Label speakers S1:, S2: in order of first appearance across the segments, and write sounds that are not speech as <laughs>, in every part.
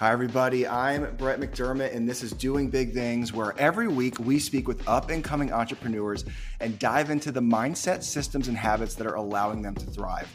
S1: Hi, everybody. I'm Brett McDermott, and this is Doing Big Things, where every week we speak with up and coming entrepreneurs and dive into the mindset, systems, and habits that are allowing them to thrive.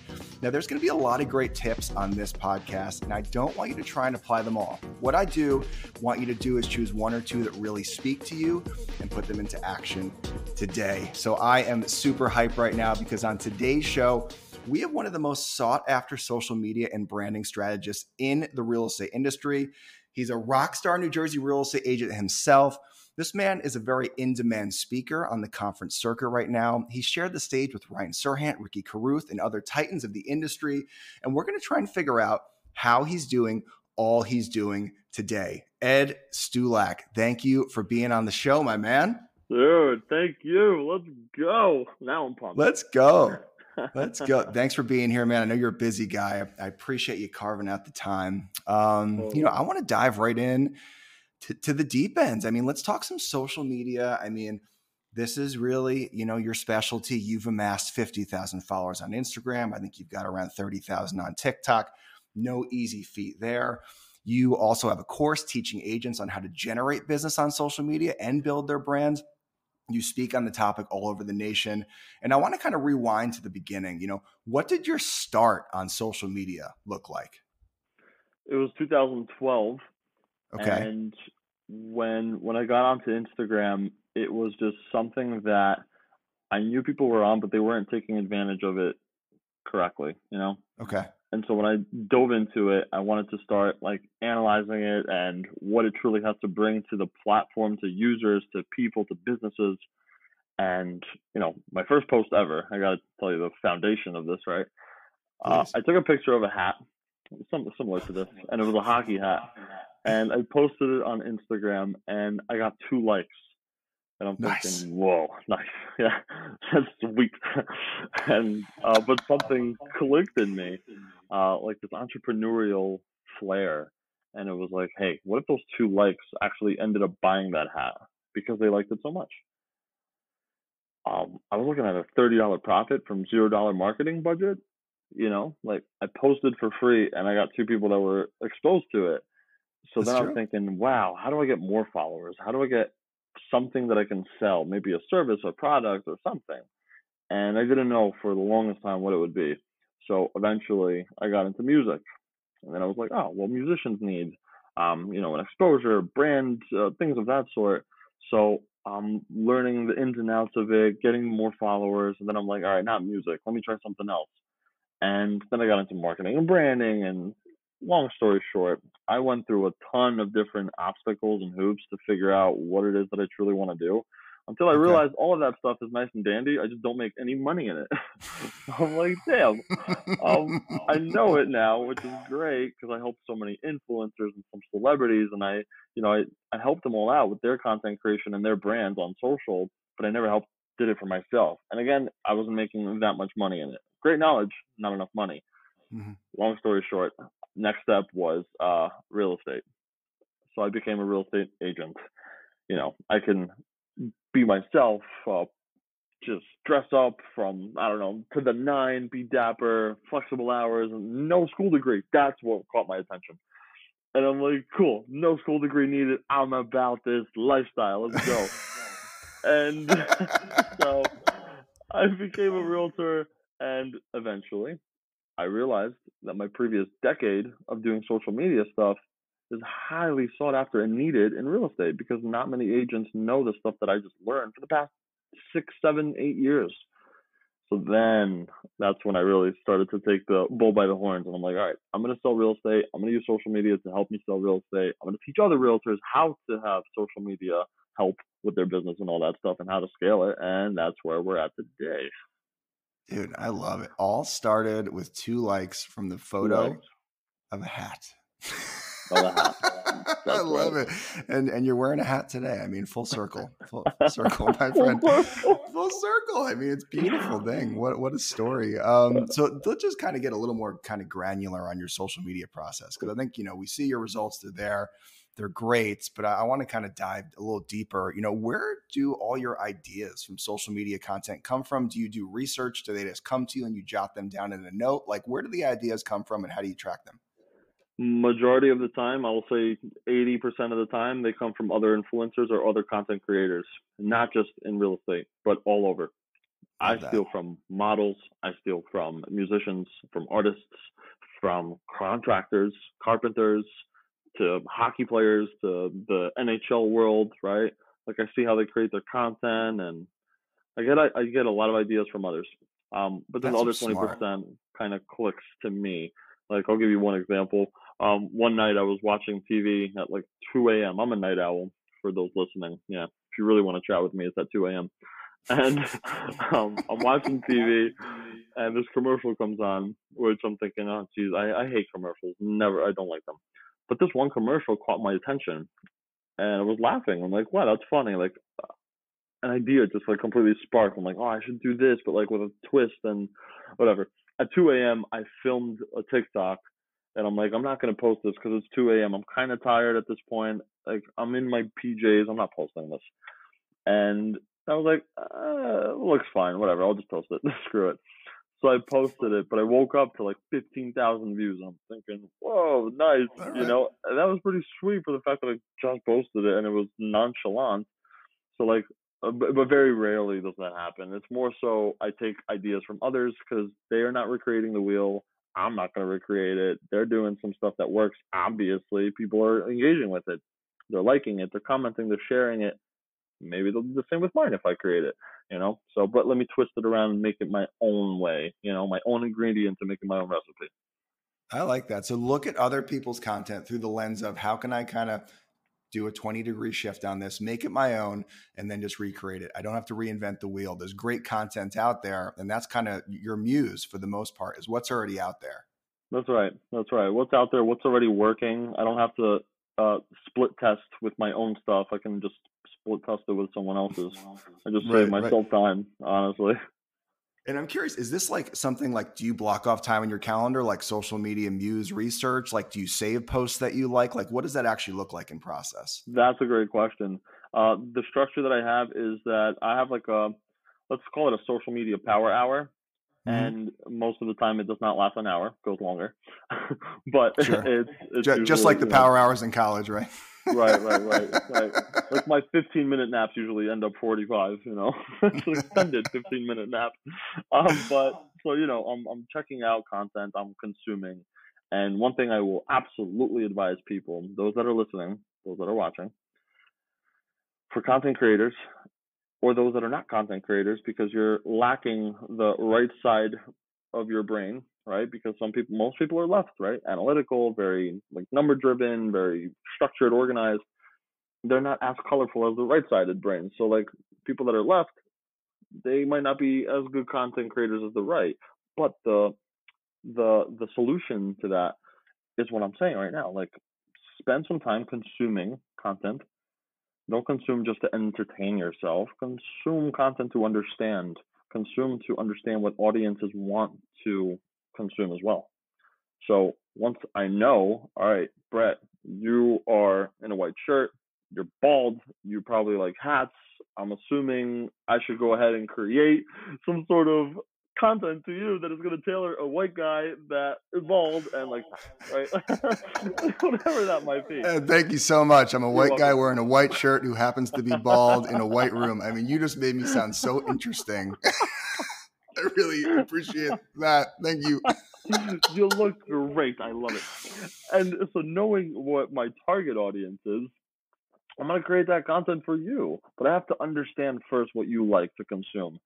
S1: Now, there's going to be a lot of great tips on this podcast, and I don't want you to try and apply them all. What I do want you to do is choose one or two that really speak to you and put them into action today. So I am super hyped right now because on today's show, we have one of the most sought after social media and branding strategists in the real estate industry. He's a rock star New Jersey real estate agent himself. This man is a very in demand speaker on the conference circuit right now. He shared the stage with Ryan Serhant, Ricky Carruth, and other titans of the industry. And we're going to try and figure out how he's doing all he's doing today. Ed Stulak, thank you for being on the show, my man.
S2: Dude, thank you. Let's go. Now I'm pumped.
S1: Let's go. Let's <laughs> go. Thanks for being here, man. I know you're a busy guy. I, appreciate you carving out the time. Um, you know, I want to dive right in to, to the deep ends. I mean, let's talk some social media. I mean, this is really, you know, your specialty. You've amassed 50,000 followers on Instagram. I think you've got around 30,000 on TikTok. No easy feat there. You also have a course teaching agents on how to generate business on social media and build their brands you speak on the topic all over the nation and i want to kind of rewind to the beginning you know what did your start on social media look like?
S2: It was 2012
S1: okay.
S2: and when when i got onto instagram it was just something that i knew people were on but they weren't taking advantage of it correctly you know?
S1: Okay
S2: and so when I dove into it, I wanted to start like analyzing it and what it truly has to bring to the platform, to users, to people, to businesses. And you know, my first post ever, I got to tell you the foundation of this, right? Uh, I took a picture of a hat, something similar to this, and it was a hockey hat. And I posted it on Instagram, and I got two likes. And I'm nice. thinking, whoa, nice, <laughs> yeah, <laughs> that's sweet. <laughs> and uh, but something clicked in me, uh, like this entrepreneurial flair. And it was like, hey, what if those two likes actually ended up buying that hat because they liked it so much? Um, I was looking at a thirty dollar profit from zero dollar marketing budget. You know, like I posted for free and I got two people that were exposed to it. So That's then true. I was thinking, wow, how do I get more followers? How do I get something that I can sell? Maybe a service or product or something. And I didn't know for the longest time what it would be. So eventually I got into music. And then I was like, oh, well, musicians need, um, you know, an exposure, brand, uh, things of that sort. So I'm learning the ins and outs of it, getting more followers. And then I'm like, all right, not music. Let me try something else. And then I got into marketing and branding. And long story short, I went through a ton of different obstacles and hoops to figure out what it is that I truly want to do until I okay. realized all of that stuff is nice and dandy. I just don't make any money in it. <laughs> I'm like, damn. um, I know it now, which is great because I help so many influencers and some celebrities, and I, you know, I I helped them all out with their content creation and their brands on social, but I never helped did it for myself. And again, I wasn't making that much money in it. Great knowledge, not enough money. Mm-hmm. Long story short, next step was uh, real estate. So I became a real estate agent. You know, I can be myself, uh, just dress up from I don't know to the nine, be dapper, flexible hours, no school degree. That's what caught my attention. And I'm like, cool, no school degree needed. I'm about this lifestyle. Let's go. and <laughs> so I became a realtor, and eventually, I realized that my previous decade of doing social media stuff is highly sought after and needed in real estate because not many agents know the stuff that I just learned for the past six, seven, eight years. So then that's when I really started to take the bull by the horns and I'm like, all right, I'm going to sell real estate. I'm going to use social media to help me sell real estate. I'm going to teach other realtors how to have social media help with their business and all that stuff and how to scale it. And that's where we're at today.
S1: Dude, I love it. All started with two likes from the photo of a hat. <laughs> <laughs> I love it. And and you're wearing a hat today. I mean, full circle, full, <laughs> full circle, my friend. full circle. I mean, it's beautiful thing. What what a story. Um, so let's just kind of get a little more kind of granular on your social media process because I think you know we see your results. They're there. They're great, but I, I want to kind of dive a little deeper. You know, where do all your ideas from social media content come from? Do you do research? Do they just come to you and you jot them down in a note? Like, where do the ideas come from, and how do you track them?
S2: Majority of the time, I will say 80% of the time, they come from other influencers or other content creators, not just in real estate, but all over. I steal from models, I steal from musicians, from artists, from contractors, carpenters, to hockey players, to the NHL world, right? Like I see how they create their content, and I get I, I get a lot of ideas from others. Um, but then the other twenty percent kind of clicks to me. Like I'll give you one example. Um, one night I was watching TV at like 2 a.m. I'm a night owl for those listening. Yeah, if you really want to chat with me, it's at 2 a.m. And <laughs> um, I'm watching TV, and this commercial comes on, which I'm thinking, oh, geez, I, I hate commercials. Never, I don't like them. But this one commercial caught my attention, and I was laughing. I'm like, wow, that's funny. Like, an idea just like completely sparked. I'm like, oh, I should do this, but like with a twist and whatever. At 2 a.m., I filmed a TikTok, and I'm like, I'm not gonna post this because it's 2 a.m. I'm kind of tired at this point. Like, I'm in my PJs. I'm not posting this. And I was like, uh, looks fine, whatever. I'll just post it. <laughs> Screw it. So I posted it, but I woke up to like 15,000 views. I'm thinking, whoa, nice. Right. You know, and that was pretty sweet for the fact that I just posted it and it was nonchalant. So like, uh, but, but very rarely does that happen. It's more so I take ideas from others because they are not recreating the wheel. I'm not going to recreate it. They're doing some stuff that works. Obviously, people are engaging with it. They're liking it. They're commenting. They're sharing it maybe they'll do the same with mine if I create it, you know. So, but let me twist it around and make it my own way, you know, my own ingredient to make it my own recipe.
S1: I like that. So look at other people's content through the lens of how can I kind of do a 20 degree shift on this, make it my own, and then just recreate it. I don't have to reinvent the wheel. There's great content out there, and that's kind of your muse for the most part, is what's already out there.
S2: That's right. That's right. What's out there, what's already working. I don't have to uh, split test with my own stuff. I can just split test it with someone else's. I just right, save myself right. time, honestly.
S1: And I'm curious, is this like something like do you block off time in your calendar, like social media muse research? Like, do you save posts that you like? Like, what does that actually look like in process?
S2: That's a great question. Uh, the structure that I have is that I have like a, let's call it a social media power hour. Mm-hmm. And most of the time, it does not last an hour; goes longer. <laughs> but sure. <laughs> it's, it's
S1: just, just like the power know, hours in college, right?
S2: right, right, <laughs> right, right. Like my 15 minute naps usually end up 45. You know, it's an extended 15 minute nap. Um, but so you know, I'm I'm checking out content, I'm consuming, and one thing I will absolutely advise people, those that are listening, those that are watching, for content creators, or those that are not content creators because you're lacking the right side of your brain, right? Because some people, most people are left, right? Analytical, very like number driven, very structured, organized. They're not as colorful as the right sided brain. So like people that are left, they might not be as good content creators as the right. But the the the solution to that is what I'm saying right now. Like spend some time consuming content don't consume just to entertain yourself. Consume content to understand. Consume to understand what audiences want to consume as well. So once I know, all right, Brett, you are in a white shirt, you're bald, you probably like hats. I'm assuming I should go ahead and create some sort of content to you that is going to tailor a white guy that is bald and like right? <laughs> Whatever that might be.
S1: Uh, thank you so much. I'm a white guy wearing a white shirt who happens to be bald in a white room. I mean you just made me sound so interesting. <laughs> I really appreciate that. Thank you. <laughs>
S2: You look great. I love it. And so knowing what my target audience is i'm going to create that content for you but i have to understand first what you like to consume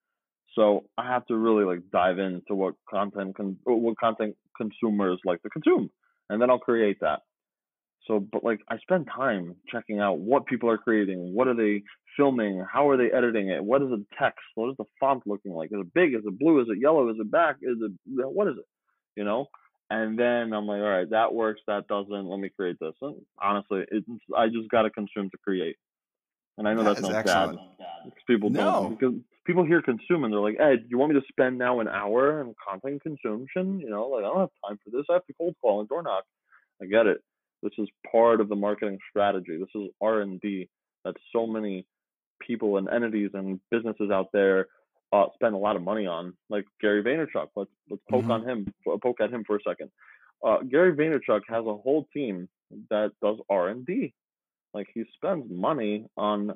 S2: so I have to really like dive into what content con- what content consumers like to consume, and then I'll create that. So, but like I spend time checking out what people are creating, what are they filming, how are they editing it, what is the text, what is the font looking like, is it big, is it blue, is it yellow, is it back, is it what is it, you know? And then I'm like, all right, that works, that doesn't. Let me create this. And honestly, it's I just got to consume to create. And I know that that's not excellent. bad. People no. don't because people hear consume and they're like, Ed, you want me to spend now an hour on content consumption? You know, like I don't have time for this. I have to cold call and door knock. I get it. This is part of the marketing strategy. This is R and D that so many people and entities and businesses out there uh, spend a lot of money on, like Gary Vaynerchuk. Let's let's poke mm-hmm. on him, poke at him for a second. Uh, Gary Vaynerchuk has a whole team that does R and D. Like he spends money on,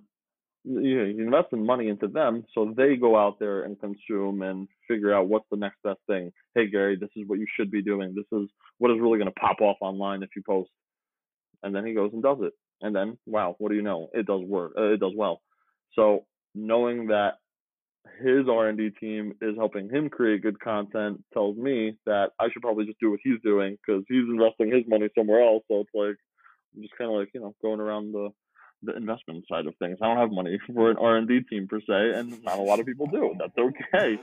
S2: you know, he invests in money into them, so they go out there and consume and figure out what's the next best thing. Hey Gary, this is what you should be doing. This is what is really going to pop off online if you post. And then he goes and does it. And then, wow, what do you know? It does work. Uh, it does well. So knowing that his R&D team is helping him create good content tells me that I should probably just do what he's doing because he's investing his money somewhere else. So it's like I'm just kind of like you know going around the the investment side of things. I don't have money <laughs> for an R and D team per se, and not a lot of people do. That's okay.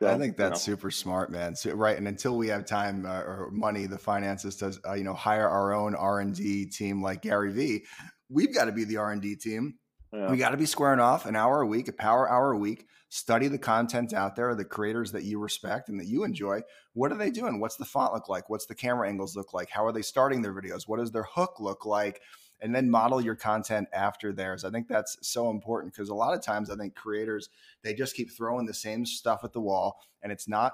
S1: So, I think that's you know. super smart, man. So, right, and until we have time uh, or money, the finances to uh, you know hire our own R and D team like Gary V, we've got to be the R and D team. Yeah. We got to be squaring off an hour a week, a power hour a week. Study the content out there, the creators that you respect and that you enjoy. What are they doing? What's the font look like? What's the camera angles look like? How are they starting their videos? What does their hook look like? And then model your content after theirs. I think that's so important because a lot of times I think creators they just keep throwing the same stuff at the wall and it's not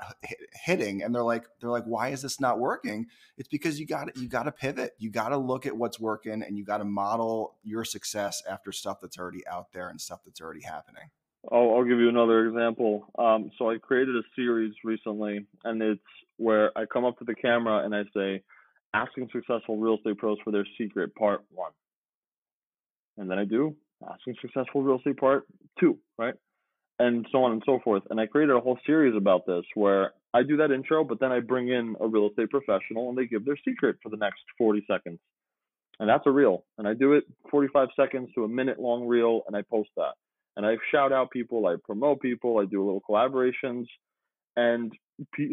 S1: hitting and they're like they're like why is this not working? It's because you got you got to pivot. You got to look at what's working and you got to model your success after stuff that's already out there and stuff that's already happening.
S2: I'll, I'll give you another example. Um, so I created a series recently, and it's where I come up to the camera and I say, asking successful real estate pros for their secret part one. And then I do asking successful real estate part two, right? And so on and so forth. And I created a whole series about this where I do that intro, but then I bring in a real estate professional and they give their secret for the next 40 seconds. And that's a reel. And I do it 45 seconds to a minute long reel and I post that. And I shout out people, I promote people, I do little collaborations. And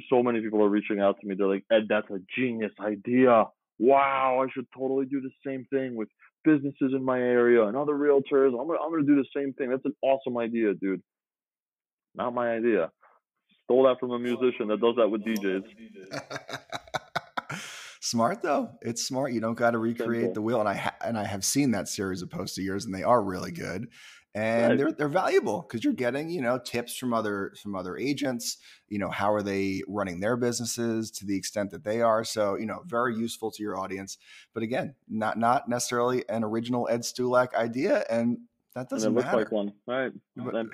S2: so many people are reaching out to me. They're like, Ed, that's a genius idea. Wow, I should totally do the same thing with businesses in my area and other realtors. I'm gonna, I'm gonna do the same thing. That's an awesome idea, dude. Not my idea. Stole that from a musician that does that with DJs. <laughs>
S1: smart though. It's smart. You don't got to recreate Simple. the wheel. And I ha- and I have seen that series of posts of yours, and they are really mm-hmm. good and right. they're they're valuable because you're getting you know tips from other from other agents you know how are they running their businesses to the extent that they are so you know very useful to your audience but again not not necessarily an original ed stulak idea and that doesn't matter.
S2: like one, right?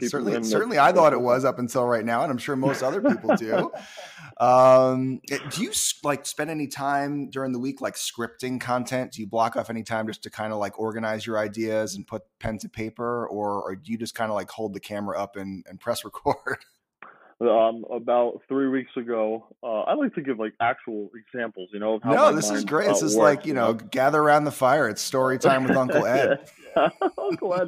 S1: certainly, certainly, I thought it was up until right now, and I'm sure most other people do. <laughs> um, eh, do you like spend any time during the week like scripting content? Do you block off any time just to kind of like organize your ideas and put pen to paper, or, or do you just kind of like hold the camera up and, and press record? <laughs>
S2: um, about three weeks ago. Uh, I like to give like actual examples, you know.
S1: no, this is great. This is like you know, gather around the fire. It's story time with Uncle <laughs> Ed. <laughs>
S2: Uncle Ed.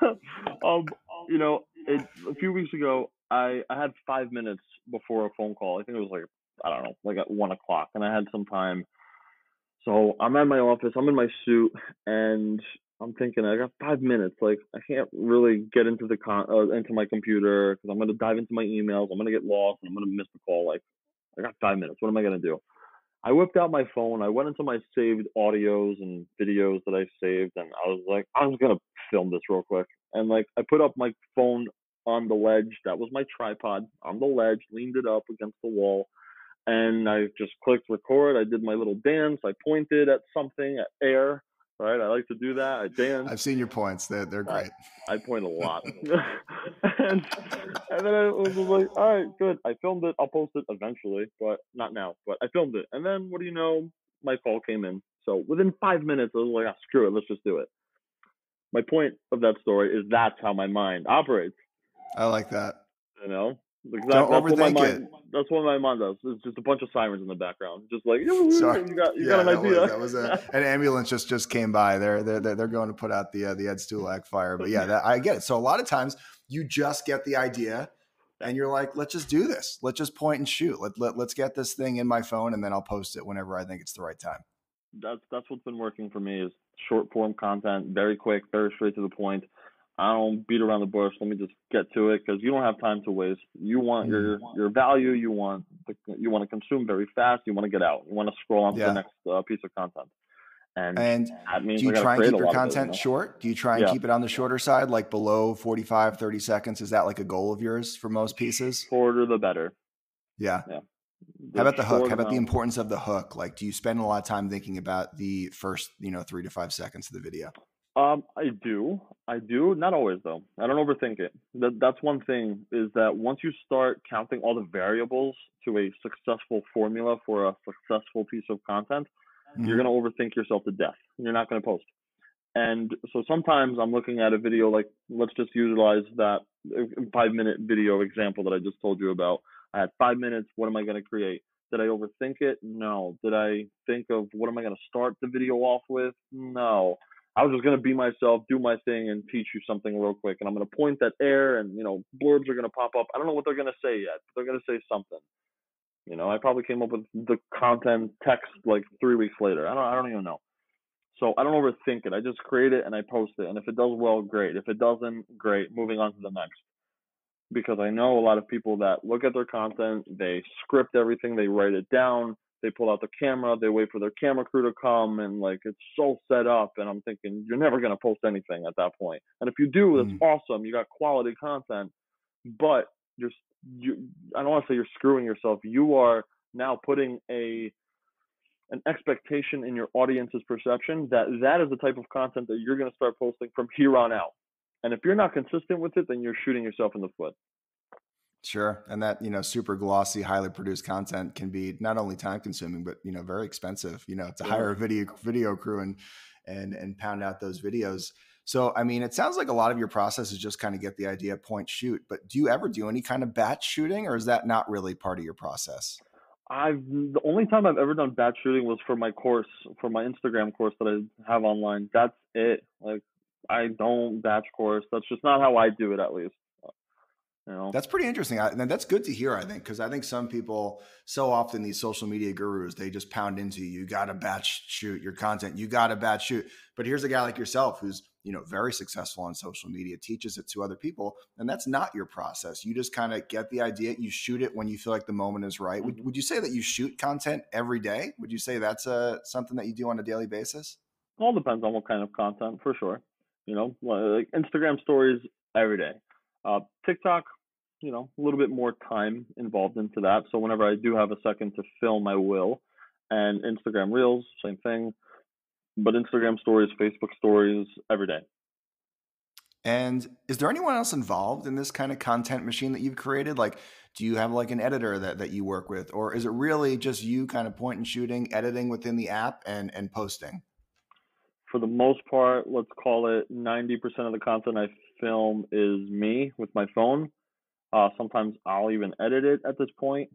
S2: <laughs> um, you know, it, a few weeks ago, I I had five minutes before a phone call. I think it was like I don't know, like at one o'clock, and I had some time. So I'm at my office. I'm in my suit, and I'm thinking I got five minutes. Like I can't really get into the con uh, into my computer because I'm gonna dive into my emails. I'm gonna get lost and I'm gonna miss the call. Like I got five minutes. What am I gonna do? I whipped out my phone. I went into my saved audios and videos that I saved, and I was like, I was gonna film this real quick. And like I put up my phone on the ledge. That was my tripod on the ledge. Leaned it up against the wall and I just clicked record. I did my little dance. I pointed at something, at air, right? I like to do that. I dance.
S1: I've seen your points. They're, they're great.
S2: I, I point a <laughs> lot. <laughs> and, and then I was like, all right, good. I filmed it. I'll post it eventually, but not now. But I filmed it. And then what do you know? My call came in. So within five minutes, I was like, ah, screw it. Let's just do it. My point of that story is that's how my mind operates.
S1: I like that.
S2: You know,
S1: Don't that's
S2: what
S1: it.
S2: That's what my mom does. It's just a bunch of sirens in the background, just like Sorry. you got you yeah, got an
S1: that
S2: idea.
S1: Was, that was a, an ambulance just just came by. They're they're they're going to put out the uh, the Ed Stulak fire. But yeah, that, I get it. So a lot of times you just get the idea, and you're like, let's just do this. Let's just point and shoot. Let, let let's get this thing in my phone, and then I'll post it whenever I think it's the right time.
S2: That's that's what's been working for me is short form content, very quick, very straight to the point. I don't beat around the bush. Let me just get to it because you don't have time to waste. You want your mm-hmm. your value. You want the, you want to consume very fast. You want to get out. You want to scroll on to yeah. the next uh, piece of content.
S1: And, and that do you try and keep your content it, you know? short? Do you try and yeah. keep it on the shorter side, like below 45, 30 seconds? Is that like a goal of yours for most pieces?
S2: Shorter the better.
S1: Yeah.
S2: Yeah.
S1: How about the hook? How about the importance of the hook? Like, do you spend a lot of time thinking about the first, you know, three to five seconds of the video?
S2: Um, I do. I do. Not always though. I don't overthink it. That that's one thing is that once you start counting all the variables to a successful formula for a successful piece of content, mm-hmm. you're gonna overthink yourself to death. You're not gonna post. And so sometimes I'm looking at a video like let's just utilize that uh, five minute video example that I just told you about. I had five minutes. What am I gonna create? Did I overthink it? No. Did I think of what am I gonna start the video off with? No I was just gonna be myself, do my thing, and teach you something real quick. And I'm gonna point that air, and you know, blurbs are gonna pop up. I don't know what they're gonna say yet, but they're gonna say something. You know, I probably came up with the content text like three weeks later. I don't, I don't even know. So I don't overthink it. I just create it and I post it. And if it does well, great. If it doesn't, great. Moving on to the next. Because I know a lot of people that look at their content, they script everything, they write it down, they pull out the camera, they wait for their camera crew to come, and like it's so set up. And I'm thinking you're never gonna post anything at that point. And if you do, that's mm. awesome. You got quality content, but you're you. I don't want to say you're screwing yourself. You are now putting a an expectation in your audience's perception that that is the type of content that you're going to start posting from here on out. And if you're not consistent with it, then you're shooting yourself in the foot.
S1: Sure. And that, you know, super glossy, highly produced content can be not only time consuming, but, you know, very expensive, you know, to hire a video video crew and and and pound out those videos. So, I mean, it sounds like a lot of your process is just kind of get the idea, point, shoot. But do you ever do any kind of batch shooting, or is that not really part of your process?
S2: I've the only time I've ever done batch shooting was for my course, for my Instagram course that I have online. That's it. Like I don't batch course. That's just not how I do it, at least.
S1: Know? That's pretty interesting. I, and that's good to hear, I think, because I think some people, so often these social media gurus, they just pound into you. You got to batch shoot your content. You got to batch shoot. But here's a guy like yourself who's, you know, very successful on social media, teaches it to other people. And that's not your process. You just kind of get the idea. You shoot it when you feel like the moment is right. Would, mm-hmm. would you say that you shoot content every day? Would you say that's a, uh, something that you do on a daily basis?
S2: All depends on what kind of content, for sure. You know, like Instagram stories every day. Uh, TikTok, you know, a little bit more time involved into that. So whenever I do have a second to film, I will. And Instagram Reels, same thing. But Instagram stories, Facebook stories, every day.
S1: And is there anyone else involved in this kind of content machine that you've created? Like, do you have like an editor that, that you work with? Or is it really just you kind of point and shooting, editing within the app and, and posting?
S2: For the most part, let's call it 90% of the content I film is me with my phone. Uh, sometimes I'll even edit it at this point.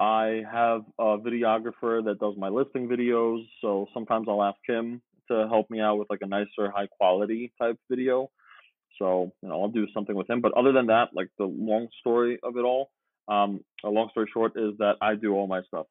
S2: I have a videographer that does my listing videos, so sometimes I'll ask him to help me out with like a nicer, high quality type video. So you know, I'll do something with him. But other than that, like the long story of it all, um, a long story short is that I do all my stuff.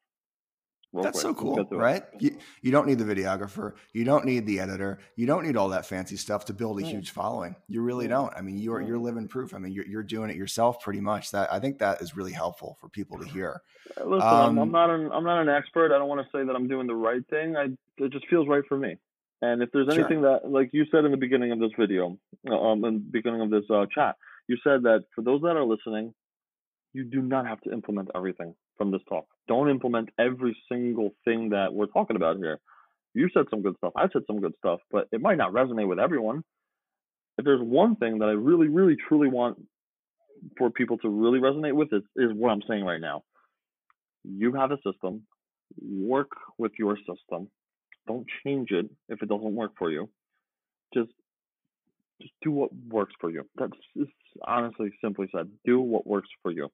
S1: That's quick. so cool, right? You, you don't need the videographer, you don't need the editor, you don't need all that fancy stuff to build a huge following. You really don't. I mean, you're you're living proof. I mean, you're you're doing it yourself pretty much. That I think that is really helpful for people to hear.
S2: Uh, listen, um, I'm, I'm, not an I'm not an expert. I don't want to say that I'm doing the right thing. I it just feels right for me. And if there's anything sure. that, like you said in the beginning of this video, uh, um, in the beginning of this uh, chat, you said that for those that are listening, you do not have to implement everything from this talk. Don't implement every single thing that we're talking about here. You said some good stuff. I said some good stuff, but it might not resonate with everyone. If there's one thing that I really, really, truly want for people to really resonate with is, is what I'm saying right now. You have a system. Work with your system. Don't change it if it doesn't work for you. Just just do what works for you. That's honestly simply said. Do what works for you.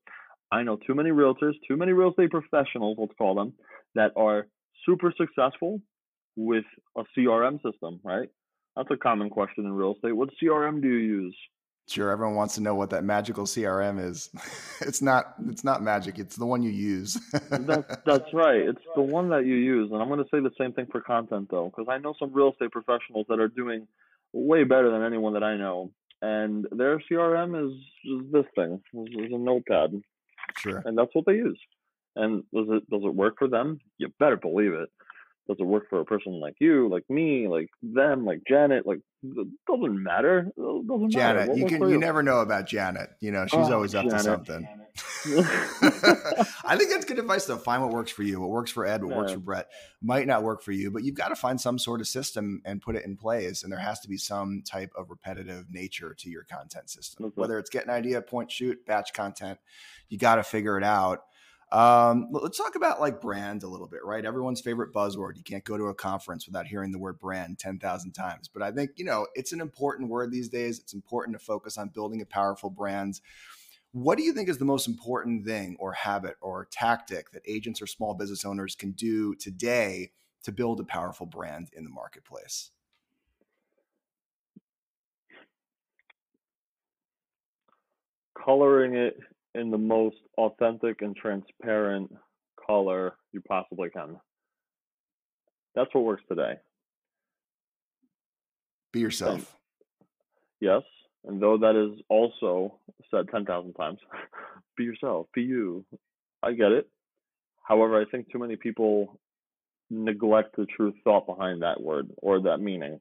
S2: I know too many realtors, too many real estate professionals, let's call them, that are super successful with a CRM system, right? That's a common question in real estate. What CRM do you use?
S1: Sure, everyone wants to know what that magical CRM is. <laughs> it's not it's not magic, it's the one you use.
S2: that, that's right. It's the one that you use. And I'm going to say the same thing for content though, because I know some real estate professionals that are doing way better than anyone that I know. And their CRM is, is this thing, is a notepad.
S1: Sure.
S2: And that's what they use. And does it does it work for them? You better believe it. Does it work for a person like you, like me, like them, like Janet? Like it doesn't matter. It doesn't
S1: Janet,
S2: matter.
S1: you can you? you? never know about Janet. You know, she's oh, always up Janet. to something. <laughs> I think that's good advice though. Find what works for you. What works for Ed, what yeah. works for Brett might not work for you, but you've got to find some sort of system and put it in place. And there has to be some type of repetitive nature to your content system. Whether it's get an idea, point, shoot, batch content, you got to figure it out. Um, let's talk about like brand a little bit, right? Everyone's favorite buzzword. You can't go to a conference without hearing the word brand 10,000 times. But I think, you know, it's an important word these days. It's important to focus on building a powerful brand. What do you think is the most important thing or habit or tactic that agents or small business owners can do today to build a powerful brand in the marketplace?
S2: Coloring it in the most authentic and transparent color you possibly can. That's what works today.
S1: Be yourself. And
S2: yes. And though that is also said 10,000 times, <laughs> be yourself, be you. I get it. However, I think too many people neglect the true thought behind that word or that meaning.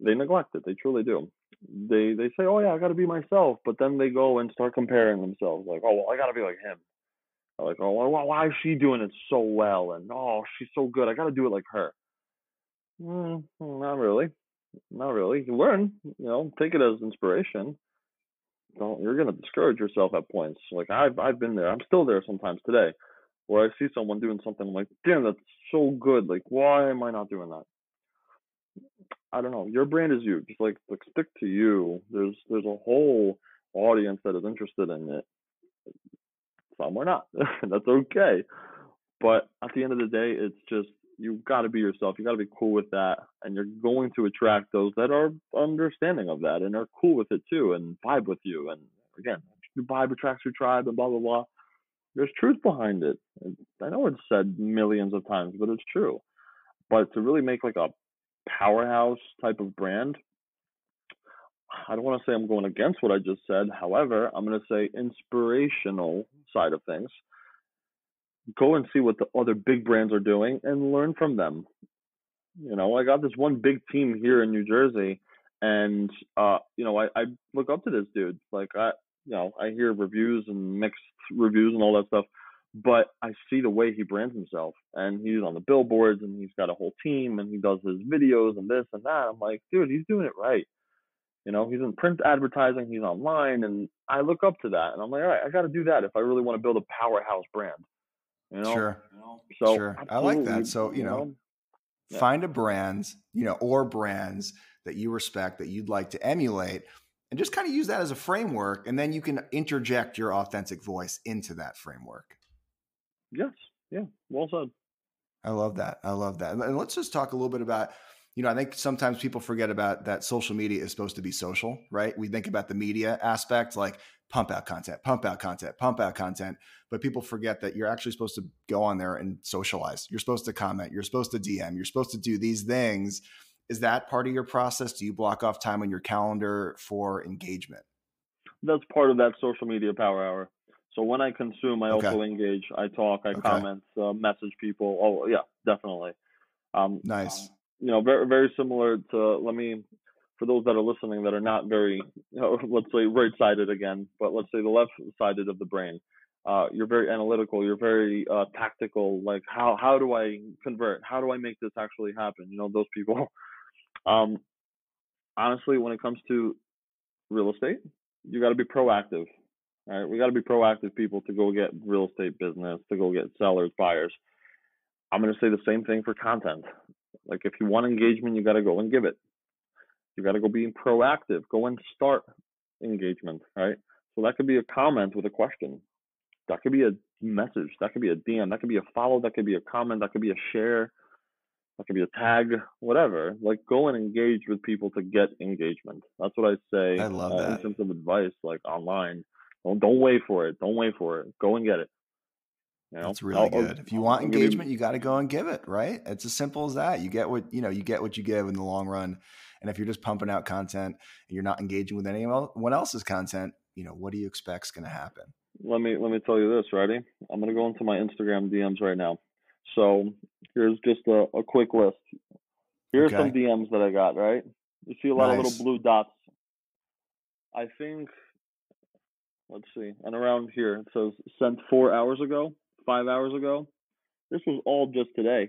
S2: They neglect it. They truly do they they say, "Oh yeah, I got to be myself," but then they go and start comparing themselves, like, "Oh, well, I got to be like him." like, "Oh, why, why is she doing it so well?" And "Oh, she's so good. I got to do it like her." Mm, not really, not really. You learn, you know, take it as inspiration. Don't you're gonna discourage yourself at points. Like I've I've been there. I'm still there sometimes today, where I see someone doing something I'm like, "Damn, that's so good. Like, why am I not doing that?" I don't know. Your brand is you. Just like like stick to you. There's there's a whole audience that is interested in it. Some are not. <laughs> That's okay. But at the end of the day, it's just you got to be yourself. You got to be cool with that, and you're going to attract those that are understanding of that and are cool with it too, and vibe with you. And again, your vibe attracts your tribe, and blah blah blah. There's truth behind it. I know it's said millions of times, but it's true. But to really make like a powerhouse type of brand. I don't want to say I'm going against what I just said. However, I'm going to say inspirational side of things. Go and see what the other big brands are doing and learn from them. You know, I got this one big team here in New Jersey, and uh, you know, I, I look up to this dude. Like I, you know, I hear reviews and mixed reviews and all that stuff but I see the way he brands himself and he's on the billboards and he's got a whole team and he does his videos and this and that. I'm like, dude, he's doing it right. You know, he's in print advertising, he's online, and I look up to that and I'm like, all right, I got to do that if I really want to build a powerhouse brand.
S1: You know? Sure. So sure. I like that. So, you, you know, know yeah. find a brand, you know, or brands that you respect that you'd like to emulate and just kind of use that as a framework. And then you can interject your authentic voice into that framework.
S2: Yes. Yeah. Well said.
S1: I love that. I love that. And let's just talk a little bit about, you know, I think sometimes people forget about that social media is supposed to be social, right? We think about the media aspect, like pump out content, pump out content, pump out content. But people forget that you're actually supposed to go on there and socialize. You're supposed to comment. You're supposed to DM. You're supposed to do these things. Is that part of your process? Do you block off time on your calendar for engagement?
S2: That's part of that social media power hour. So when I consume, I okay. also engage. I talk, I okay. comment, uh, message people. Oh yeah, definitely.
S1: Um, nice.
S2: You know, very very similar to. Let me, for those that are listening that are not very, you know, <laughs> let's say right sided again, but let's say the left sided of the brain. Uh, you're very analytical. You're very uh, tactical. Like how how do I convert? How do I make this actually happen? You know, those people. <laughs> Um, honestly, when it comes to real estate, you got to be proactive. All right, we got to be proactive people to go get real estate business, to go get sellers, buyers. I'm going to say the same thing for content. Like if you want engagement, you got to go and give it. You got to go being proactive. Go and start engagement, right? So that could be a comment with a question. That could be a message. That could be a DM. That could be a follow. That could be a comment. That could be a share. That could be a tag, whatever. Like go and engage with people to get engagement. That's what I say.
S1: I love uh, that.
S2: In terms of advice, like online don't don't wait for it. Don't wait for it. Go and get it.
S1: You know? That's really I'll, good. if you want engagement, you got to go and give it. Right? It's as simple as that. You get what you know. You get what you give in the long run. And if you're just pumping out content and you're not engaging with anyone else's content, you know what do you expect is going to happen?
S2: Let me let me tell you this. Ready? I'm going to go into my Instagram DMs right now. So here's just a, a quick list. Here's
S1: Okay.
S2: some DMs that I got, right? You see a lot of little blue dots. I think, let's see, and around here it says sent four hours ago, five hours ago. This was all just today,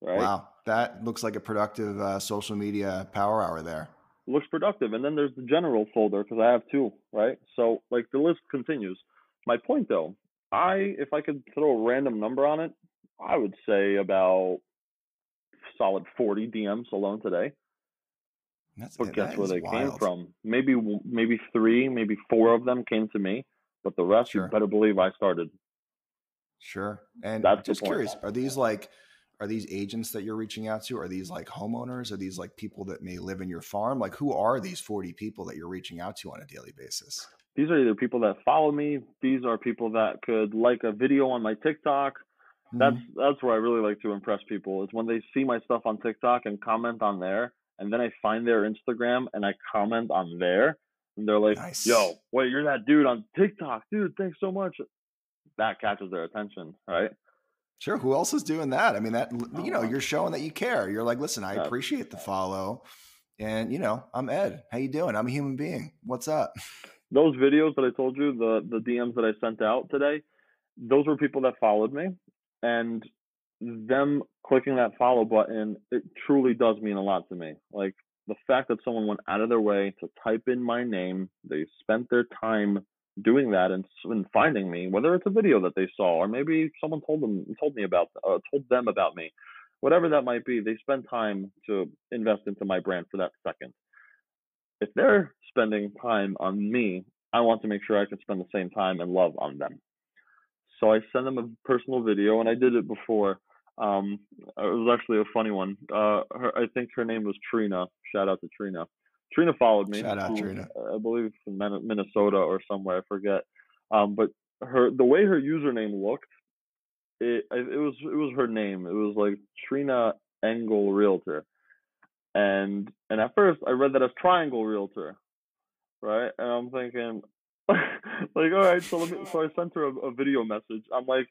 S2: right?
S1: Wow, that looks like a productive uh, social media power hour there.
S2: looks productive. And then there's the general folder because I have two, right? So like the list continues. My point though, I if I could throw a random number on it, I would say about solid 40 DMs alone today.
S1: That's
S2: But guess where they came from? Maybe maybe three, maybe four of them came to me, but the rest
S1: Sure.
S2: you better believe I started.
S1: Sure. And
S2: That's
S1: just curious, are these like are these agents that you're reaching out to? Are these like homeowners? Are these like people that may live in your farm? Like who are these 40 people that you're reaching out to on a daily basis?
S2: These are either people that follow me, these are people that could like a video on my TikTok, that's
S1: Mhm.
S2: that's where I really like to impress people is when they see my stuff on TikTok and comment on there, and then I find their Instagram and I comment on there, and they're like,
S1: Nice.
S2: "Yo, wait, you're that dude on TikTok, dude. Thanks so much." That catches their attention, right?
S1: Sure. Who else is doing that? I mean, that you know,
S2: Oh.
S1: you're showing that you care. You're like, listen, I appreciate the follow, and you know, I'm Ed. How you doing? I'm a human being. What's up?
S2: Those videos that I told you, the the DMs that I sent out today, those were people that followed me, and them clicking that follow button, it truly does mean a lot to me. Like the fact that someone went out of their way to type in my name, they spent their time doing that and, and finding me, whether it's a video that they saw or maybe someone told them told me about uh, told them about me, whatever that might be, they spend time to invest into my brand for that second. If they're spending time on me, I want to make sure I can spend the same time and love on them. So I send them a personal video, and I did it before. Um, it was actually a funny one. Uh, her, I think her name was Trina. Shout out to Trina. Trina followed me.
S1: Shout out,
S2: who,
S1: Trina.
S2: I believe from Min- Minnesota or somewhere. I forget. Um, but her the way her username looked, it it was it was her name. It was like Trina Engel Realtor, and and at first I read that as Triangle Realtor, right? And I'm thinking, <laughs> like, all right, so let me. So I sent her a, a video message. I'm like,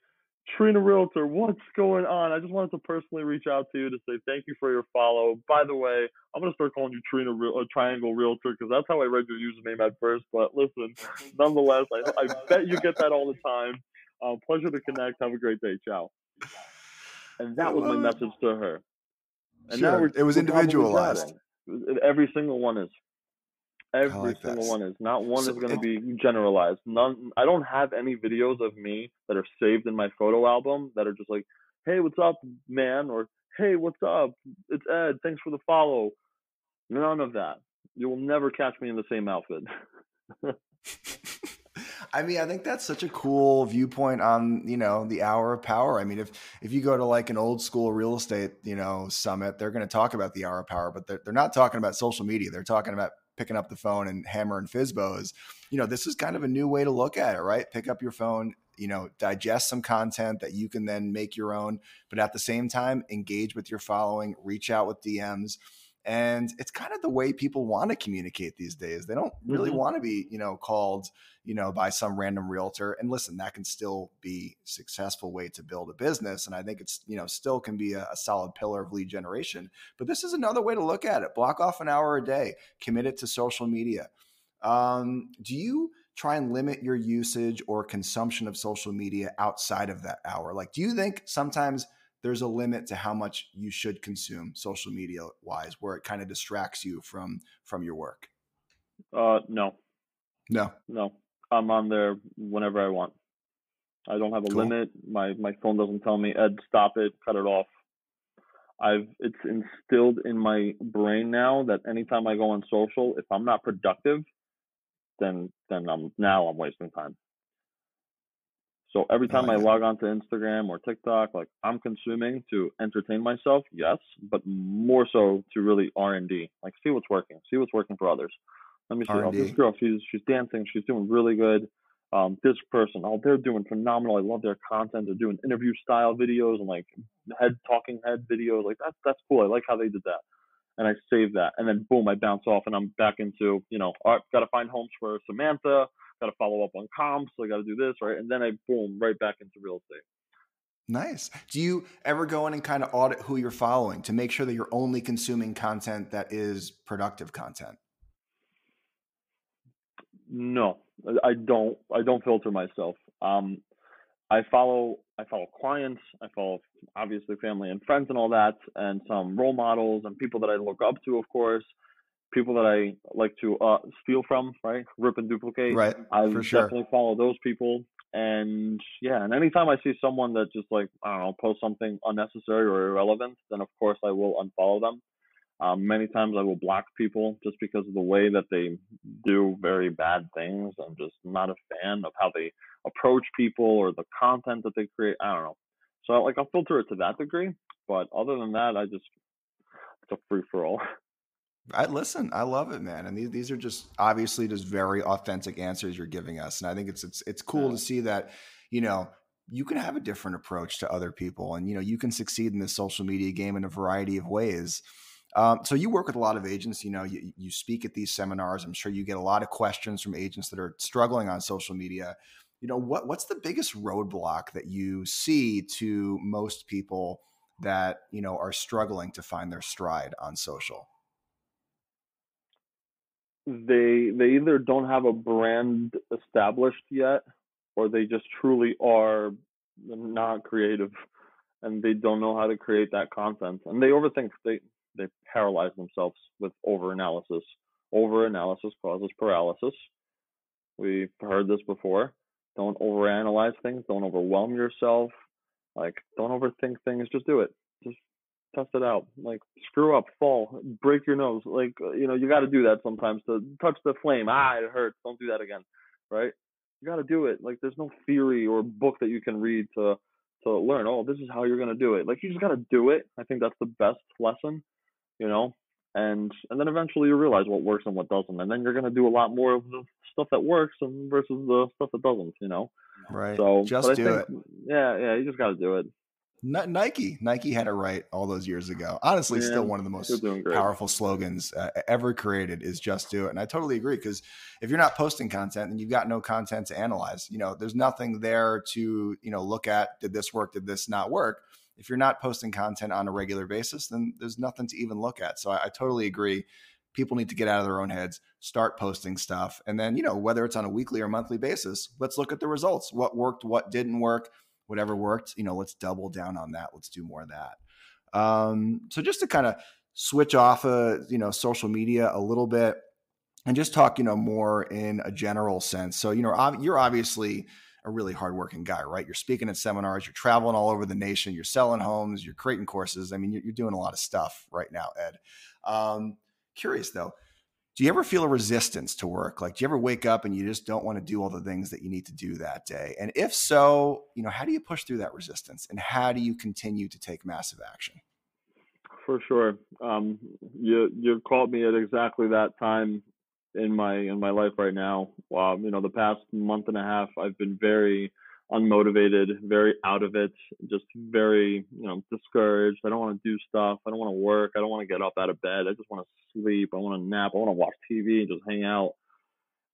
S2: Trina Realtor, what's going on? I just wanted to personally reach out to you to say thank you for your follow. By the way, I'm gonna start calling you Trina Real, uh, Triangle Realtor because that's how I read your username at first. But listen, nonetheless, I, I bet you get that all the time. Uh, pleasure to connect. Have a great day. Ciao. And that was my message to her. And
S1: Sure. It was individualized.
S2: Every single one is. Every
S1: like
S2: single
S1: this.
S2: one is. Not one
S1: So
S2: is going to be generalized. None. I don't have any videos of me that are saved in my photo album that are just like, "Hey, what's up, man?" or "Hey, what's up? It's Ed. Thanks for the follow." None of that. You will never catch me in the same outfit. <laughs>
S1: I mean, I think that's such a cool viewpoint on, you know, the hour of power. I mean, if if you go to like an old school real estate, you know, summit, they're going to talk about the hour of power, but they're, they're not talking about social media. They're talking about picking up the phone and hammering FSBOs. You know, this is kind of a new way to look at it, right? Pick up your phone, you know, digest some content that you can then make your own, but at the same time, engage with your following, reach out with DMs. And it's kind of the way people want to communicate these days. They don't really
S2: Mhm.
S1: want to be, you know, called, you know, by some random realtor. And listen, that can still be a successful way to build a business. And I think it's, you know, still can be a, a solid pillar of lead generation. But this is another way to look at it. Block off an hour a day, commit it to social media. Um, do you try and limit your usage or consumption of social media outside of that hour? Like, do you think sometimes there's a limit to how much you should consume social media wise, where it kind of distracts you from from your work?
S2: uh, no,
S1: No.
S2: no. I'm on there whenever I want. I don't have a
S1: Cool.
S2: limit. My my phone doesn't tell me, Ed, stop it, cut it off. I've it's instilled in my brain now that anytime I go on social, if I'm not productive, then then I'm now I'm wasting time. So every time I,
S1: like it.
S2: log on to Instagram or TikTok, like I'm consuming to entertain myself, yes, but more so to really R and D, like see what's working, see what's working for others. Let me see. Oh, this girl, she's she's dancing, she's doing really good. Um, this person, oh, they're doing phenomenal. I love their content. They're doing interview style videos and like head talking head videos. Like that's that's cool. I like how they did that. And I save that, and then boom, I bounce off, and I'm back into you know, all right, got to find homes for Samantha. Got to follow up on comps. I got to do this right, and then I boom right back into real estate.
S1: Nice. Do you ever go in and kind of audit who you're following to make sure that you're only consuming content that is productive content?
S2: No, I don't. I don't filter myself. Um, I follow I follow clients, I follow obviously family and friends and all that, and some role models and people that I look up to, of course, people that I like to uh, steal from, right? Rip and duplicate.
S1: Right.
S2: I
S1: for sure.
S2: definitely follow those people. And yeah, and anytime I see someone that just like I don't know post something unnecessary or irrelevant, then of course I will unfollow them. Um, many times I will block people just because of the way that they do very bad things. I'm just not a fan of how they approach people or the content that they create. I don't know. So like I'll filter it to that degree, but other than that, I just it's a free for all. <laughs>
S1: I listen. I love it, man. And these, these are just obviously just very authentic answers you're giving us, and I think it's it's it's cool to see that you know you can have a different approach to other people, and you know you can succeed in this social media game in a variety of ways. Um, so you work with a lot of agents. You know, you, you speak at these seminars. I'm sure you get a lot of questions from agents that are struggling on social media. You know, what what's the biggest roadblock that you see to most people that you know are struggling to find their stride on social?
S2: They they either don't have a brand established yet, or they just truly are not creative and they don't know how to create that content and they overthink they they paralyze themselves with overanalysis. Overanalysis causes paralysis. We've heard this before. Don't overanalyze things. Don't overwhelm yourself. Like, don't overthink things. Just do it. Just test it out. Like, screw up, fall, break your nose. Like, you know, you got to do that sometimes to touch the flame. Ah, it hurts. Don't do that again. Right? You got to do it. Like, there's no theory or book that you can read to to learn. Oh, this is how you're gonna do it. Like, you just got to do it. I think that's the best lesson you know, and and then eventually you realize what works and what doesn't, and then you're gonna do a lot more of the stuff that works and versus the stuff that doesn't, you know.
S1: Right. So just do think, it.
S2: Yeah, yeah, you just got to do it.
S1: Nike, Nike had it right all those years ago. Honestly, still one of the most powerful slogans uh, ever created is "Just do it," and I totally agree. Because if you're not posting content, then you've got no content to analyze. You know, there's nothing there to you know look at. Did this work? Did this not work? if you're not posting content on a regular basis, then there's nothing to even look at. So I, I totally agree. People need to get out of their own heads, start posting stuff. And then, you know, whether it's on a weekly or monthly basis, let's look at the results. What worked, what didn't work, whatever worked, you know, let's double down on that. Let's do more of that. Um, so just to kind of switch off of, you know, social media a little bit and just talk, you know, more in a general sense. So, you know, you're obviously a really hardworking guy, right? You're speaking at seminars, you're traveling all over the nation, you're selling homes, you're creating courses. I mean, you're, you're doing a lot of stuff right now, Ed. Um, curious though, do you ever feel a resistance to work? Like, do you ever wake up and you just don't want to do all the things that you need to do that day? And if so, you know, how do you push through that resistance and how do you continue to take massive action?
S2: For sure. Um, you you called me at exactly that time in my in my life right now. Um, you know, the past month and a half, I've been very unmotivated, very out of it, just very you know discouraged. I don't want to do stuff. I don't want to work. I don't want to get up out of bed. I just want to sleep. I want to nap. I want to watch TV and just hang out.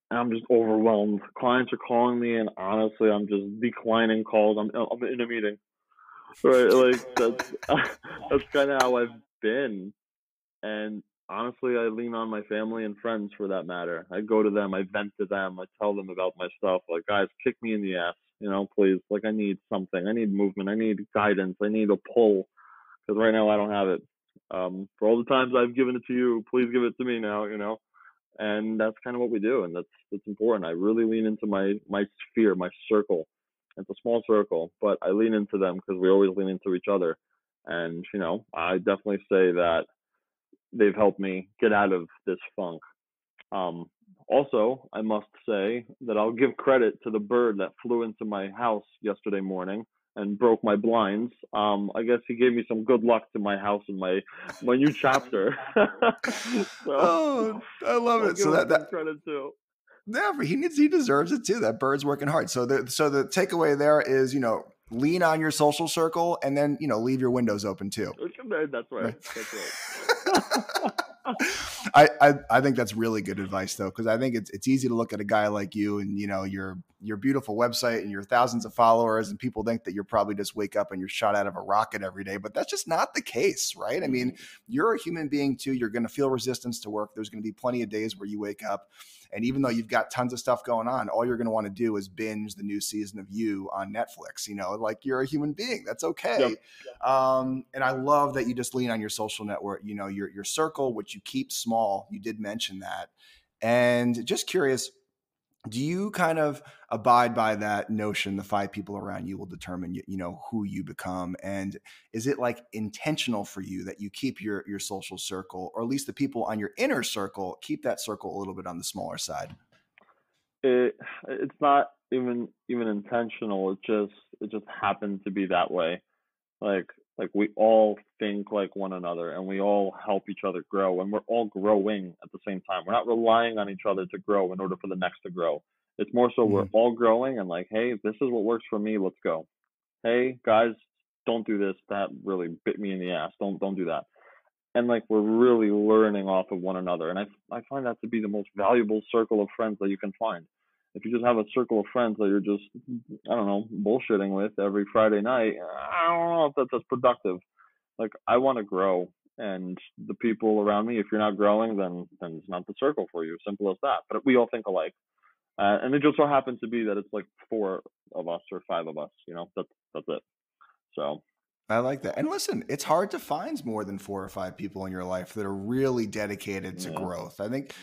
S2: And I'm just overwhelmed. Clients are calling me, and honestly, I'm just declining calls. I'm I'm in a meeting. Right, like that's <laughs> that's kind of how I've been, and honestly, I lean on my family and friends for that matter. I go to them, I vent to them, I tell them about my stuff. Like, guys, kick me in the ass, you know, please. Like, I need something. I need movement. I need guidance. I need a pull because right now I don't have it. Um, for all the times I've given it to you, please give it to me now, you know. And that's kind of what we do, and that's that's important. I really lean into my my sphere, my circle. It's a small circle, but I lean into them because we always lean into each other. And you know, I definitely say that they've helped me get out of this funk. Um, also, I must say that I'll give credit to the bird that flew into my house yesterday morning and broke my blinds. Um, I guess he gave me some good luck to my house and my my new chapter. <laughs>
S1: so, oh, I love it. So that, that
S2: credit too.
S1: Yeah, he needs he deserves it too. That bird's working hard. So the so the takeaway there is, you know, lean on your social circle and then you know leave your windows open too <laughs>
S2: that's right that's right <laughs>
S1: I, I, I think that's really good advice though, because I think it's it's easy to look at a guy like you and you know your your beautiful website and your thousands of followers, and people think that you're probably just wake up and you're shot out of a rocket every day, but that's just not the case, right? I mean, mm-hmm. you're a human being too. You're going to feel resistance to work. There's going to be plenty of days where you wake up and even though you've got tons of stuff going on, all you're going to want to do is binge the new season of You on Netflix. You know, like you're a human being. That's okay. Yep. Yep. Um, and I love that you just lean on your social network. You know, your your circle, which you keep small. You did mention that. And just curious, do you kind of abide by that notion the five people around you will determine you, know who you become and is it like intentional for you that you keep your your social circle or at least the people on your inner circle keep that circle a little bit on the smaller side?
S2: It it's not even even intentional it just it just happened to be that way. Like like we all think like one another and we all help each other grow and we're all growing at the same time. We're not relying on each other to grow in order for the next to grow. It's more so mm-hmm. we're all growing and like, hey, this is what works for me. Let's go. Hey guys, don't do this. That really bit me in the ass. Don't don't do that. And like we're really learning off of one another. And I I find that to be the most valuable circle of friends that you can find if you just have a circle of friends that you're just I don't know bullshitting with every Friday night, I don't know if that's as productive. Like I want to grow, and the people around me, if you're not growing, then then it's not the circle for you. Simple as that. But we all think alike, uh, and it just so happens to be that it's like four of us or five of us. You know, that's that's it. So
S1: I like that. And listen, it's hard to find more than four or five people in your life that are really dedicated to yeah. growth. I think,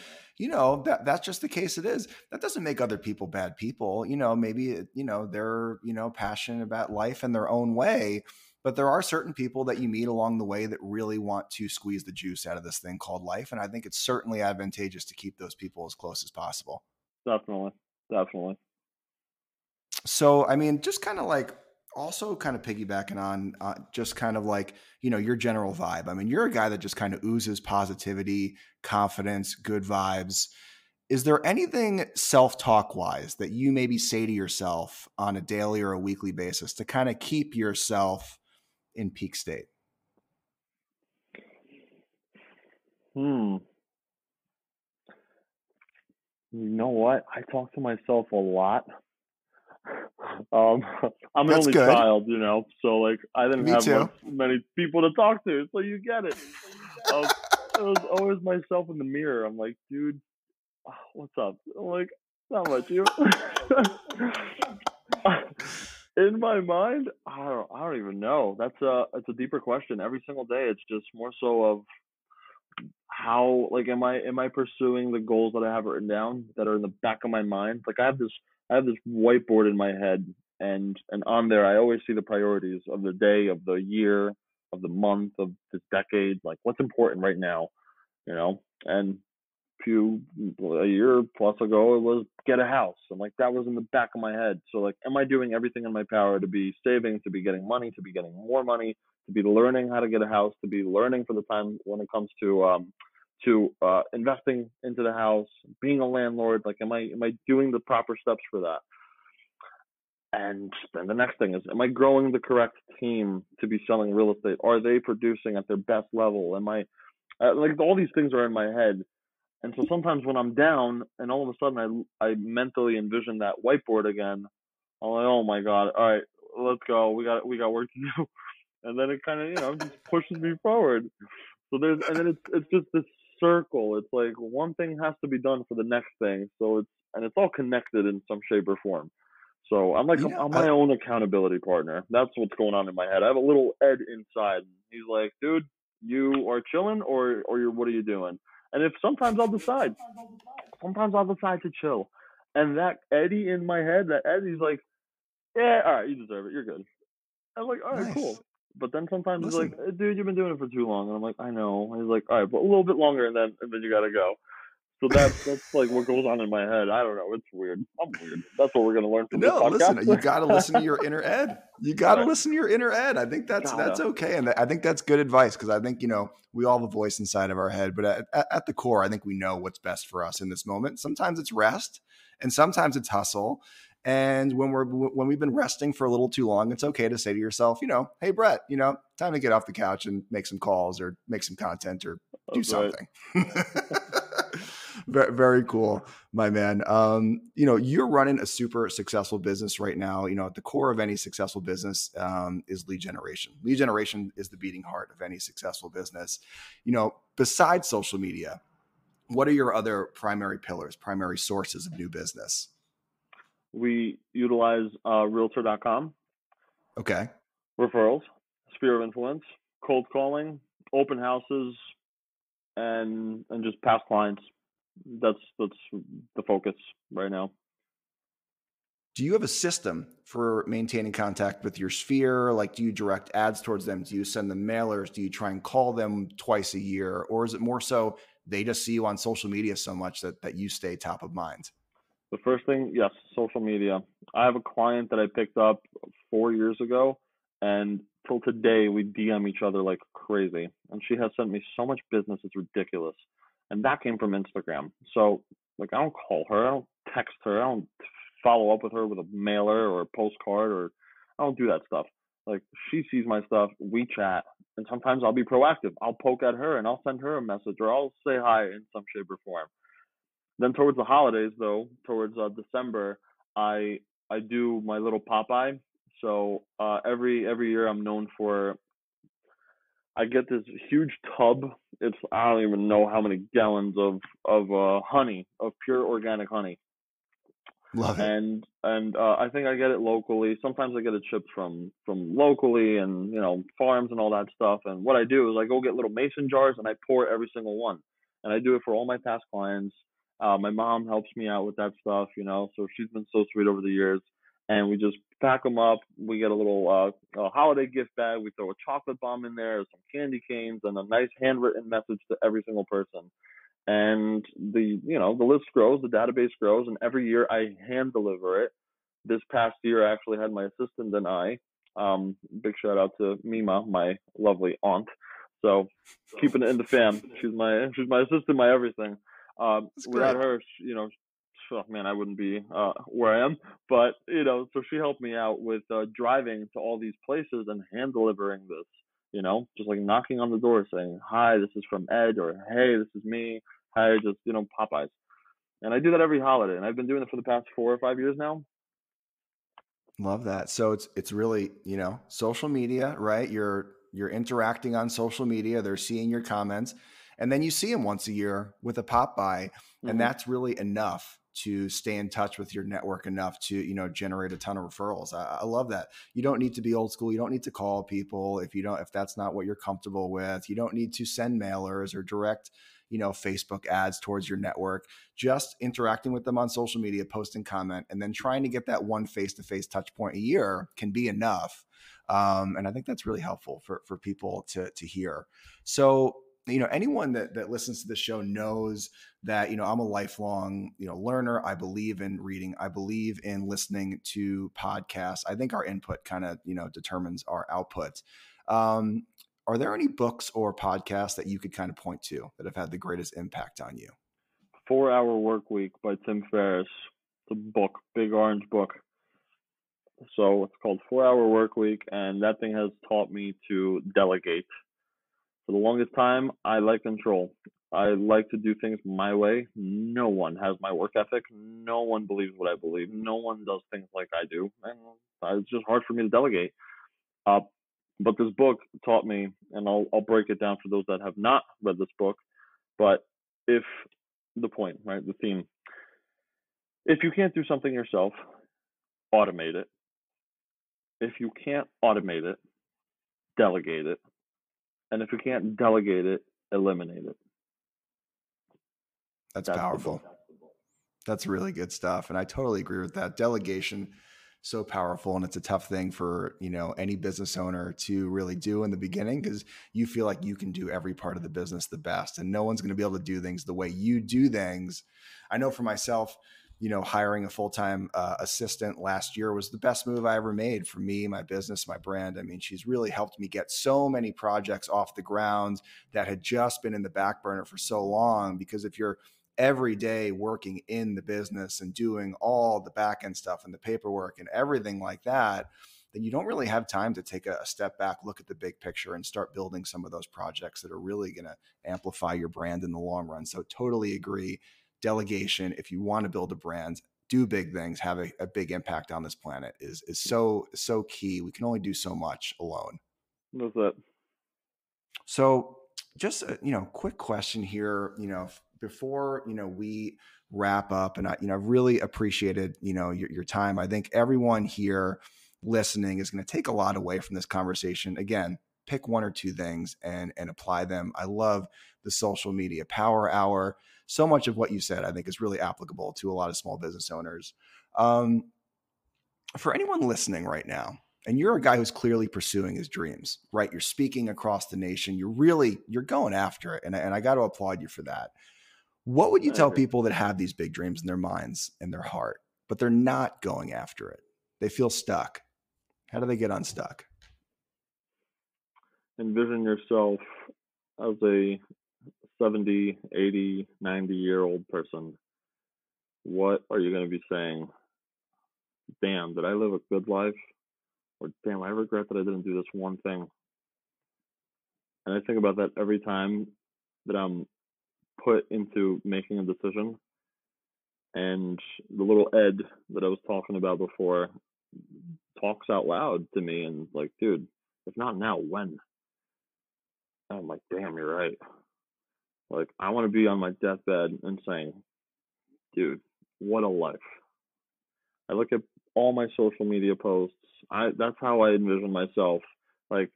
S1: you know, that that's just the case it is. That doesn't make other people bad people. You know, maybe, you know, they're, you know, passionate about life in their own way. But there are certain people that you meet along the way that really want to squeeze the juice out of this thing called life. And I think it's certainly advantageous to keep those people as close as possible.
S2: Definitely. Definitely.
S1: So, I mean, just kind of like also kind of piggybacking on uh, just kind of like you know your general vibe. I mean you're a guy that just kind of oozes positivity confidence good vibes. Is there anything self-talk wise that you maybe say to yourself on a daily or a weekly basis to kind of keep yourself in peak state?
S2: Hmm. You know what? I talk to myself a lot um, <laughs> I'm an only good. child, you know, so like I didn't Me have much, many people to talk to, so you get it. um, <laughs> it was always myself in the mirror. I'm like, dude, <sighs> what's up? I'm like, not much. You. <laughs> in my mind, I don't, I don't even know. That's a, it's a deeper question. Every single day, it's just more so of how, like, am I, am I pursuing the goals that I have written down that are in the back of my mind? Like, I have this I have this whiteboard in my head, and and on there I always see the priorities of the day, of the year, of the month, of the decade. Like what's important right now, you know. And a few a year plus ago, it was get a house, and like that was in the back of my head. So like, am I doing everything in my power to be saving, to be getting money, to be getting more money, to be learning how to get a house, to be learning for the time when it comes to um, to uh, investing into the house, being a landlord. Like, am I am I doing the proper steps for that? And then the next thing is, am I growing the correct team to be selling real estate? Are they producing at their best level? Am I uh, like all these things are in my head, and so sometimes when I'm down and all of a sudden I I mentally envision that whiteboard again, I'm like, oh my god, all right, let's go. We got we got work to <laughs> do, and then it kind of you know just pushes me forward. So there's and then it's it's just this circle. It's like one thing has to be done for the next thing. So it's and it's all connected in some shape or form. So I'm like yeah, I'm my I, own accountability partner. That's what's going on in my head. I have a little Ed inside. He's like, dude, you are chilling or or you're what are you doing? And if sometimes I'll decide. Sometimes I'll decide to chill. And that Eddie in my head, that Eddie's like, yeah, all right, you deserve it. You're good. I'm like, all right, nice. cool. But then sometimes Listen. he's like, eh, dude, you've been doing it for too long. And I'm like, I know. And he's like, all right, but a little bit longer and then and then you gotta go. So that's that's like what goes on in my head. I don't know. It's weird. I'm weird. That's what we're gonna learn from no,
S1: this listen. You got to listen to your inner Ed. You <laughs> got to listen to your inner Ed. I think that's Gotta. that's okay, and I think that's good advice because I think you know we all have a voice inside of our head, but at, at the core, I think we know what's best for us in this moment. Sometimes it's rest, and sometimes it's hustle, and when we're when we've been resting for a little too long, it's okay to say to yourself, you know, hey Brett, you know, time to get off the couch and make some calls or make some content or do something. <laughs> very, very cool, my man. Um, you know, you're running a super successful business right now. You know, at the core of any successful business um, is lead generation. Lead generation is the beating heart of any successful business. You know, besides social media, what are your other primary pillars, primary sources of new business?
S2: We utilize uh, Realtor.com.
S1: Okay.
S2: Referrals, sphere of influence, cold calling, open houses, and and just past clients that's that's the focus right now.
S1: Do you have a system for maintaining contact with your sphere? Like, do you direct ads towards them? Do you send them mailers? Do you try and call them twice a year, or is it more so they just see you on social media so much that that you stay top of mind?
S2: The first thing, yes, social media. I have a client that I picked up four years ago, and till today we DM each other like crazy. And she has sent me so much business; it's ridiculous and that came from Instagram. So like I don't call her, I don't text her, I don't follow up with her with a mailer or a postcard or I don't do that stuff. Like she sees my stuff, we chat, and sometimes I'll be proactive. I'll poke at her and I'll send her a message or I'll say hi in some shape or form. Then towards the holidays though, towards uh, December, I I do my little pop by. So uh, every every year I'm known for I get this huge tub. It's I don't even know how many gallons of of uh, honey, of pure organic honey.
S1: Love
S2: it. And and uh, I think I get it locally. Sometimes I get it shipped from from locally and you know farms and all that stuff. And what I do is I go get little mason jars and I pour every single one. And I do it for all my past clients. Uh, my mom helps me out with that stuff, you know. So she's been so sweet over the years and we just pack them up. We get a little uh, a holiday gift bag. We throw a chocolate bomb in there, some candy canes, and a nice handwritten message to every single person. And the you know the list grows, the database grows, and every year I hand deliver it. This past year, I actually had my assistant and I. Um, big shout out to Mima, my lovely aunt. So <laughs> keeping it in the fam. She's my she's my assistant, my everything. Um, without her, you know, oh man, I wouldn't be uh, where I am. But you know, so she helped me out with uh, driving to all these places and hand delivering this. You know, just like knocking on the door saying, "Hi, this is from Ed," or "Hey, this is me." Hi, just you know, pop bys. And I do that every holiday, and I've been doing it for the past four or five years now.
S1: Love that. So it's it's really you know social media, right? You're you're interacting on social media. They're seeing your comments, and then you see them once a year with a pop by, mm-hmm. and that's really enough to stay in touch with your network enough to you know generate a ton of referrals. I, I, love that. You don't need to be old school. You don't need to call people if you don't if that's not what you're comfortable with. You don't need to send mailers or direct you know facebook ads towards your network. Just interacting with them on social media posting comment and then trying to get that one face-to-face touch point a year can be enough. Um, and i think that's really helpful for for people to to hear. So you know anyone that that listens to the show knows that you know i'm a lifelong you know learner. I believe in reading. I believe in listening to podcasts. I think our input kind of you know determines our output. Um, are there any books or podcasts that you could kind of point to that have had the greatest impact on you?
S2: Four hour work week by tim ferriss. The book big orange book. So it's called four hour work week and that thing has taught me to delegate for the longest time, I like control. I like to do things my way. No one has my work ethic. No one believes what I believe. No one does things like I do. And it's just hard for me to delegate. Uh, but this book taught me, and I'll, I'll break it down for those that have not read this book. But if the point, right, the theme, if you can't do something yourself, automate it. If you can't automate it, delegate it. And if you can't delegate it, eliminate it.
S1: That's, That's powerful. That's really good stuff. And I totally agree with that. Delegation so powerful and it's a tough thing for you know any business owner to really do in the beginning because you feel like you can do every part of the business the best and no one's going to be able to do things the way you do things i know for myself you know, hiring a full time uh, assistant last year was the best move I ever made for me, my business, my brand. I mean, she's really helped me get so many projects off the ground that had just been in the back burner for so long. Because if you're every day working in the business and doing all the back end stuff and the paperwork and everything like that, then you don't really have time to take a, step back, look at the big picture, and start building some of those projects that are really going to amplify your brand in the long run. So, totally agree. Delegation, if you want to build a brand, do big things, have a, a big impact on this planet is is so so key. We can only do so much alone.
S2: That's it.
S1: So, just a, you know, quick question here. You know, before you know we wrap up, and I you know really appreciated you know your, your time. I think everyone here listening is going to take a lot away from this conversation. Again, pick one or two things and and apply them. I love the social media power hour. So much of what you said, I think, is really applicable to a lot of small business owners. Um, for anyone listening right now, and you're a guy who's clearly pursuing his dreams, right? You're speaking across the nation. You're really you're going after it, and and I got to applaud you for that. What would you tell people that have these big dreams in their minds and their heart, but they're not going after it? They feel stuck. How do they get unstuck?
S2: Envision yourself as a 70, 80, 90 year old person. What are you going to be saying? Damn, did I live a good life? Or damn, I regret that I didn't do this one thing. And I think about that every time that I'm put into making a decision. And the little Ed that I was talking about before talks out loud to me and like, dude, if not now, when? And I'm like, damn, you're right. Like, I want to be on my deathbed and saying, dude, what a life. I look at all my social media posts. I that's how I envision myself. Like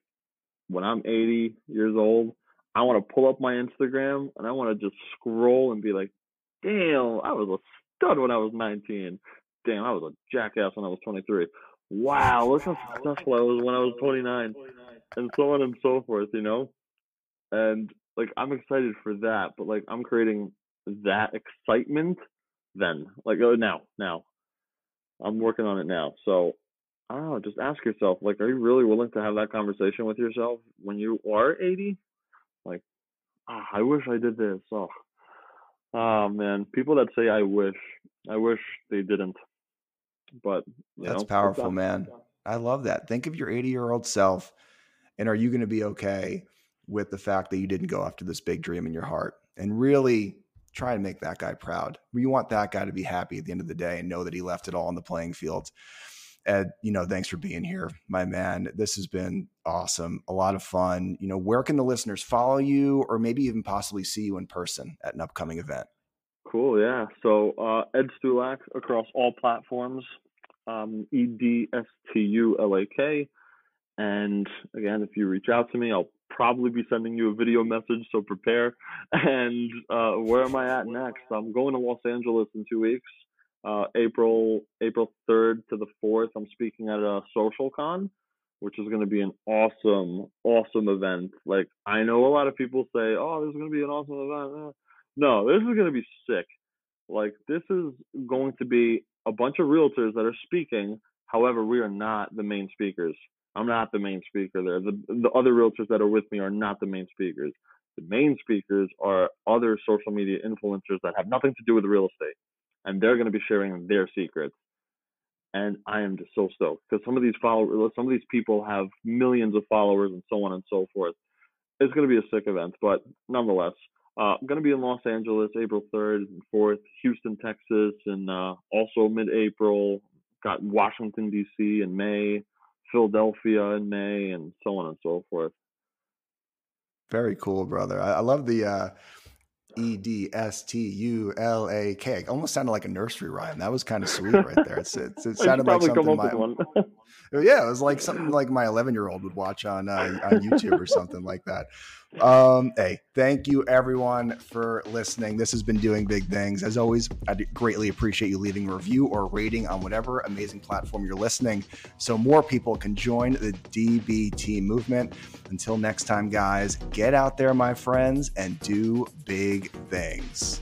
S2: when I'm 80 years old, I want to pull up my Instagram and I want to just scroll and be like, damn, I was a stud when I was 19. Damn, I was a jackass when I was 23 wow, look how successful I was when I was 29, and so on and so forth, you know? And like, I'm excited for that, but like, I'm creating that excitement then. Like, oh, now, now. I'm working on it now. So, I don't know, just ask yourself, like, are you really willing to have that conversation with yourself when you are 80? Like, oh, I wish I did this. Oh, oh man, people that say I wish, I wish they didn't. But
S1: that's know, powerful, man. I love that. Think of your 80 year old self, and are you going to be okay with the fact that you didn't go after this big dream in your heart and really try and make that guy proud? You want that guy to be happy at the end of the day and know that he left it all on the playing field. Ed, you know, thanks for being here, my man. This has been awesome, a lot of fun. You know, where can the listeners follow you or maybe even possibly see you in person at an upcoming event?
S2: Cool, yeah. So uh, Ed Stulak across all platforms um, E D S T U L A K. And again, if you reach out to me, I'll probably be sending you a video message, so prepare. And uh, where am I at next? I'm going to Los Angeles in two weeks, uh, April April 3rd to the 4th. I'm speaking at a social con, which is going to be an awesome, awesome event. Like I know a lot of people say, "Oh, this is going to be an awesome event." No, this is going to be sick. Like this is going to be a bunch of realtors that are speaking. However, we are not the main speakers. I'm not the main speaker there. The, the other realtors that are with me are not the main speakers. The main speakers are other social media influencers that have nothing to do with real estate. And they're going to be sharing their secrets. And I am just so stoked because some of these followers, some of these people have millions of followers and so on and so forth. It's going to be a sick event, but nonetheless, uh, I'm going to be in Los Angeles April 3rd and 4th, Houston, Texas, and uh, also mid April. Got Washington, D.C. in May, Philadelphia in May, and so on and so forth.
S1: Very cool, brother. I, I love the uh, E D S T U L A K. Almost sounded like a nursery rhyme. That was kind of sweet right there. It's, it's it <laughs> sounded like something my, <laughs> yeah, it was like something like my 11 year old would watch on uh, on YouTube or something like that. Um, hey, thank you everyone for listening. This has been doing big things. As always, I greatly appreciate you leaving a review or rating on whatever amazing platform you're listening, so more people can join the DBT movement. Until next time, guys, get out there, my friends, and do big things.